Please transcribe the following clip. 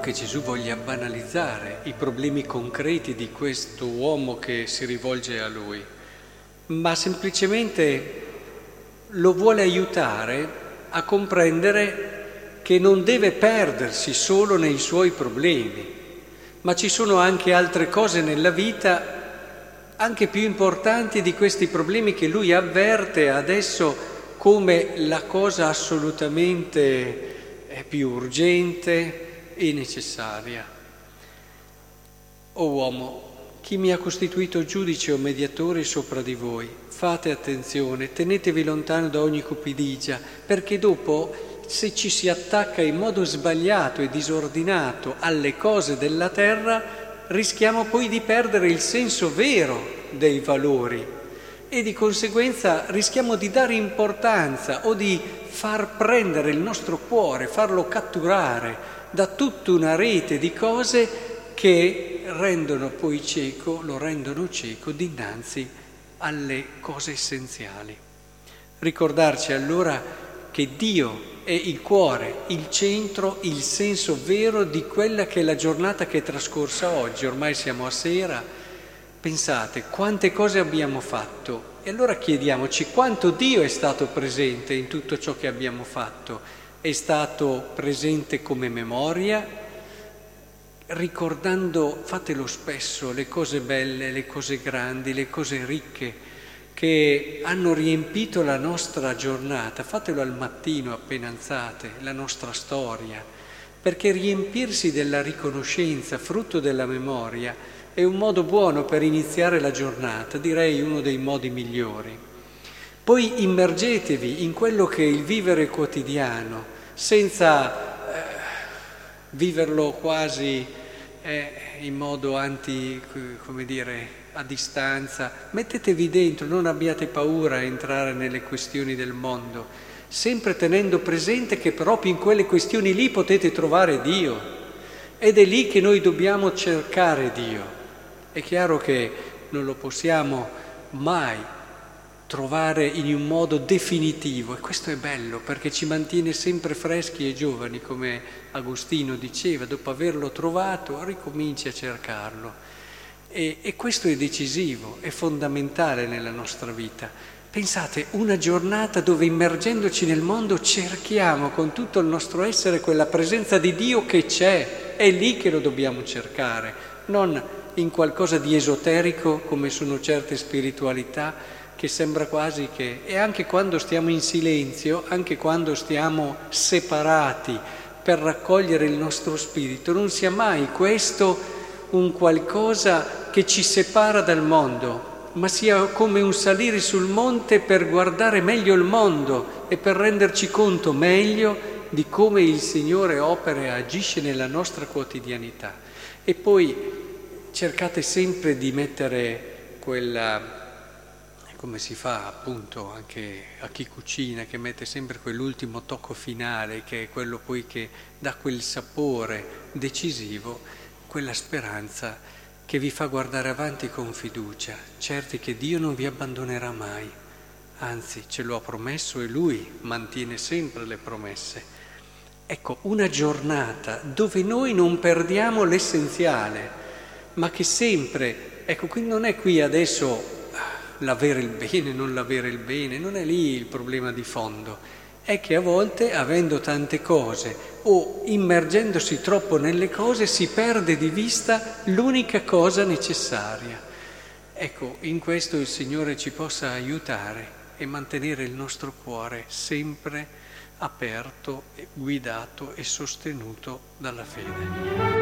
che Gesù voglia banalizzare i problemi concreti di questo uomo che si rivolge a lui, ma semplicemente lo vuole aiutare a comprendere che non deve perdersi solo nei suoi problemi, ma ci sono anche altre cose nella vita anche più importanti di questi problemi che lui avverte adesso come la cosa assolutamente eh, più urgente e necessaria. O uomo, chi mi ha costituito giudice o mediatore sopra di voi? Fate attenzione, tenetevi lontano da ogni cupidigia, perché dopo se ci si attacca in modo sbagliato e disordinato alle cose della terra, rischiamo poi di perdere il senso vero dei valori e di conseguenza rischiamo di dare importanza o di far prendere il nostro cuore, farlo catturare da tutta una rete di cose che rendono poi cieco, lo rendono cieco dinanzi alle cose essenziali. Ricordarci allora che Dio è il cuore, il centro, il senso vero di quella che è la giornata che è trascorsa oggi. Ormai siamo a sera. Pensate quante cose abbiamo fatto. E allora chiediamoci quanto Dio è stato presente in tutto ciò che abbiamo fatto. È stato presente come memoria, ricordando, fatelo spesso, le cose belle, le cose grandi, le cose ricche che hanno riempito la nostra giornata, fatelo al mattino appena alzate, la nostra storia, perché riempirsi della riconoscenza, frutto della memoria, è un modo buono per iniziare la giornata, direi uno dei modi migliori. Poi immergetevi in quello che è il vivere quotidiano, senza eh, viverlo quasi eh, in modo anti, come dire, a distanza, mettetevi dentro, non abbiate paura a entrare nelle questioni del mondo, sempre tenendo presente che proprio in quelle questioni lì potete trovare Dio ed è lì che noi dobbiamo cercare Dio. È chiaro che non lo possiamo mai trovare in un modo definitivo e questo è bello perché ci mantiene sempre freschi e giovani, come Agostino diceva, dopo averlo trovato ricominci a cercarlo. E, e questo è decisivo, è fondamentale nella nostra vita. Pensate, una giornata dove immergendoci nel mondo cerchiamo con tutto il nostro essere quella presenza di Dio che c'è, è lì che lo dobbiamo cercare, non in qualcosa di esoterico come sono certe spiritualità che sembra quasi che... E anche quando stiamo in silenzio, anche quando stiamo separati per raccogliere il nostro spirito, non sia mai questo un qualcosa che ci separa dal mondo, ma sia come un salire sul monte per guardare meglio il mondo e per renderci conto meglio di come il Signore opera e agisce nella nostra quotidianità. E poi cercate sempre di mettere quella come si fa appunto anche a chi cucina, che mette sempre quell'ultimo tocco finale, che è quello poi che dà quel sapore decisivo, quella speranza che vi fa guardare avanti con fiducia, certi che Dio non vi abbandonerà mai, anzi ce lo ha promesso e Lui mantiene sempre le promesse. Ecco, una giornata dove noi non perdiamo l'essenziale, ma che sempre, ecco, qui non è qui adesso ah, l'avere il bene, non l'avere il bene, non è lì il problema di fondo, è che a volte, avendo tante cose o immergendosi troppo nelle cose, si perde di vista l'unica cosa necessaria. Ecco, in questo il Signore ci possa aiutare e mantenere il nostro cuore sempre aperto, guidato e sostenuto dalla fede.